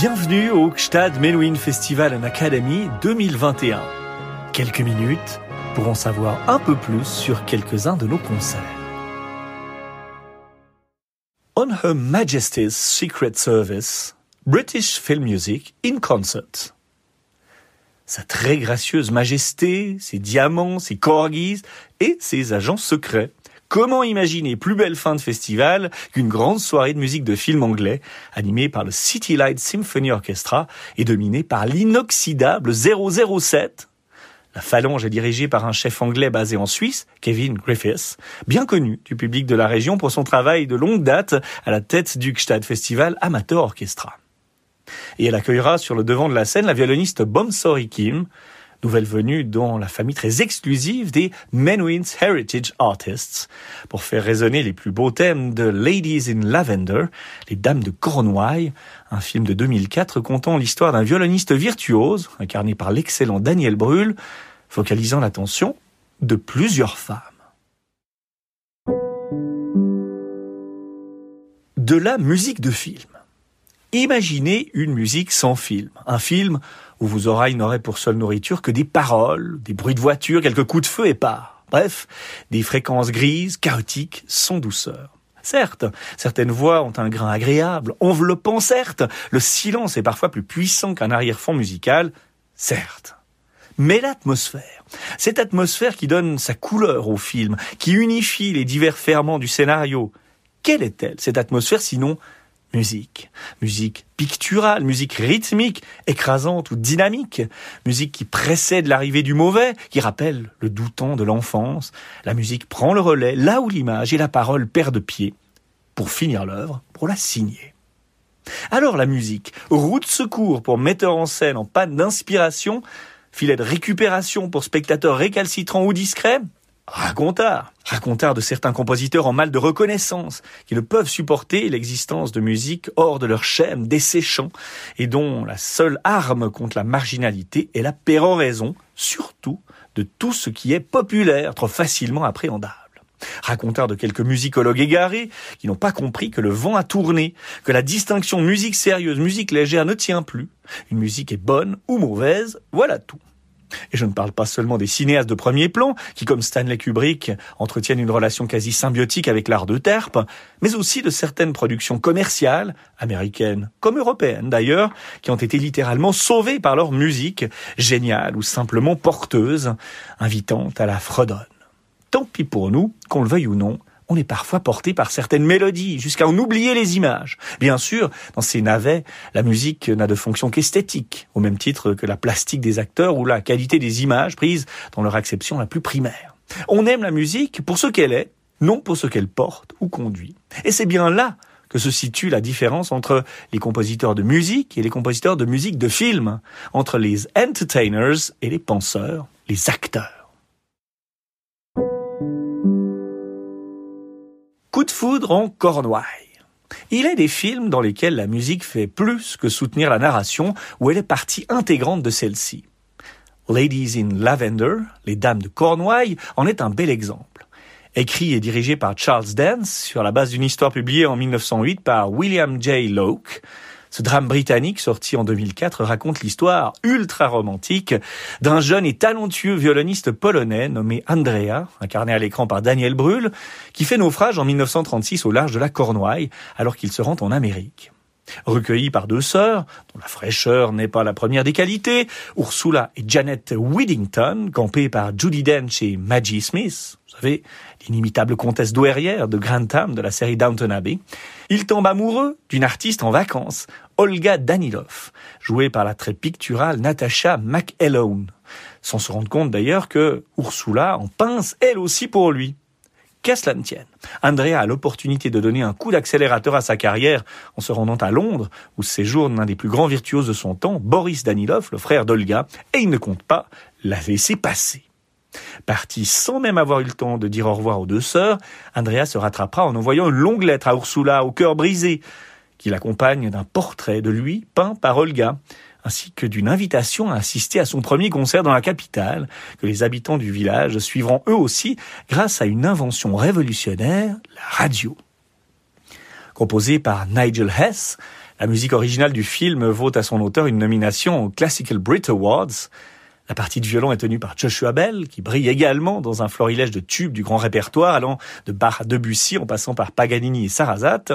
Bienvenue au Gstad Menuhin Festival and Academy 2021. Quelques minutes pour en savoir un peu plus sur quelques-uns de nos concerts. On Her Majesty's Secret Service, British Film Music in Concert. Sa très gracieuse majesté, ses diamants, ses corgis et ses agents secrets Comment imaginer plus belle fin de festival qu'une grande soirée de musique de film anglais, animée par le City Light Symphony Orchestra et dominée par l'inoxydable 007 la phalange est dirigée par un chef anglais basé en Suisse, Kevin Griffiths, bien connu du public de la région pour son travail de longue date à la tête du Gstad Festival Amateur Orchestra. Et elle accueillera sur le devant de la scène la violoniste Bomsori Kim, nouvelle venue dans la famille très exclusive des Menwins Heritage Artists, pour faire résonner les plus beaux thèmes de Ladies in Lavender, les Dames de Cornouailles, un film de 2004 contant l'histoire d'un violoniste virtuose, incarné par l'excellent Daniel Brühl, focalisant l'attention de plusieurs femmes. De la musique de film. Imaginez une musique sans film, un film où vos oreilles n'auraient pour seule nourriture que des paroles, des bruits de voiture, quelques coups de feu épars. Bref, des fréquences grises, chaotiques, sans douceur. Certes, certaines voix ont un grain agréable, enveloppant, certes, le silence est parfois plus puissant qu'un arrière-fond musical, certes. Mais l'atmosphère, cette atmosphère qui donne sa couleur au film, qui unifie les divers ferments du scénario, quelle est-elle, cette atmosphère, sinon musique. Musique picturale, musique rythmique, écrasante ou dynamique. Musique qui précède l'arrivée du mauvais, qui rappelle le doux de l'enfance. La musique prend le relais là où l'image et la parole perdent pied pour finir l'œuvre, pour la signer. Alors la musique, roue de secours pour metteur en scène en panne d'inspiration, filet de récupération pour spectateurs récalcitrants ou discrets, Racontard, racontard de certains compositeurs en mal de reconnaissance, qui ne peuvent supporter l'existence de musique hors de leur chaîne, desséchant, et dont la seule arme contre la marginalité est la péroraison, surtout de tout ce qui est populaire, trop facilement appréhendable. Racontard de quelques musicologues égarés qui n'ont pas compris que le vent a tourné, que la distinction musique sérieuse, musique légère ne tient plus. Une musique est bonne ou mauvaise, voilà tout. Et je ne parle pas seulement des cinéastes de premier plan, qui comme Stanley Kubrick entretiennent une relation quasi symbiotique avec l'art de terpe, mais aussi de certaines productions commerciales, américaines comme européennes d'ailleurs, qui ont été littéralement sauvées par leur musique, géniale ou simplement porteuse, invitant à la fredonne. Tant pis pour nous, qu'on le veuille ou non, on est parfois porté par certaines mélodies, jusqu'à en oublier les images. Bien sûr, dans ces navets, la musique n'a de fonction qu'esthétique, au même titre que la plastique des acteurs ou la qualité des images prises dans leur acception la plus primaire. On aime la musique pour ce qu'elle est, non pour ce qu'elle porte ou conduit. Et c'est bien là que se situe la différence entre les compositeurs de musique et les compositeurs de musique de film, entre les entertainers et les penseurs, les acteurs. Foudre en Cornouailles. Il est des films dans lesquels la musique fait plus que soutenir la narration, où elle est partie intégrante de celle-ci. Ladies in Lavender, Les Dames de Cornouailles, en est un bel exemple. Écrit et dirigé par Charles Dance sur la base d'une histoire publiée en 1908 par William J. Locke, ce drame britannique sorti en 2004 raconte l'histoire ultra romantique d'un jeune et talentueux violoniste polonais nommé Andrea, incarné à l'écran par Daniel Brühl, qui fait naufrage en 1936 au large de la Cornouaille alors qu'il se rend en Amérique. Recueilli par deux sœurs, dont la fraîcheur n'est pas la première des qualités, Ursula et Janet Whittington, campées par Judy Dench et Maggie Smith, vous savez, l'inimitable comtesse douairière de Grantham de la série Downton Abbey, il tombe amoureux d'une artiste en vacances, Olga Danilov, jouée par la très picturale Natasha McElhone, sans se rendre compte d'ailleurs que Ursula en pince elle aussi pour lui. Qu'à cela ne tienne, Andrea a l'opportunité de donner un coup d'accélérateur à sa carrière en se rendant à Londres, où séjourne l'un des plus grands virtuoses de son temps, Boris Danilov, le frère d'Olga, et il ne compte pas la laisser passer. Parti sans même avoir eu le temps de dire au revoir aux deux sœurs, Andrea se rattrapera en envoyant une longue lettre à Ursula au cœur brisé, qui l'accompagne d'un portrait de lui peint par Olga, ainsi que d'une invitation à assister à son premier concert dans la capitale, que les habitants du village suivront eux aussi grâce à une invention révolutionnaire, la radio. Composée par Nigel Hess, La musique originale du film vaut à son auteur une nomination aux Classical Brit Awards. La partie de violon est tenue par Joshua Bell, qui brille également dans un florilège de tubes du grand répertoire, allant de Bach à Debussy en passant par Paganini et Sarasate.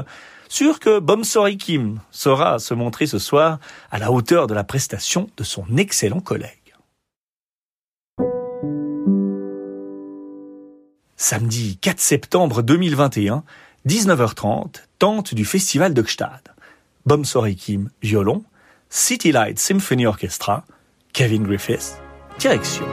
Sûr que Bom Sori Kim saura se montrer ce soir à la hauteur de la prestation de son excellent collègue. Samedi 4 septembre 2021, 19h30, tente du Festival de Gstad. Bom Kim, violon, City Light Symphony Orchestra, Kevin Griffiths, direction.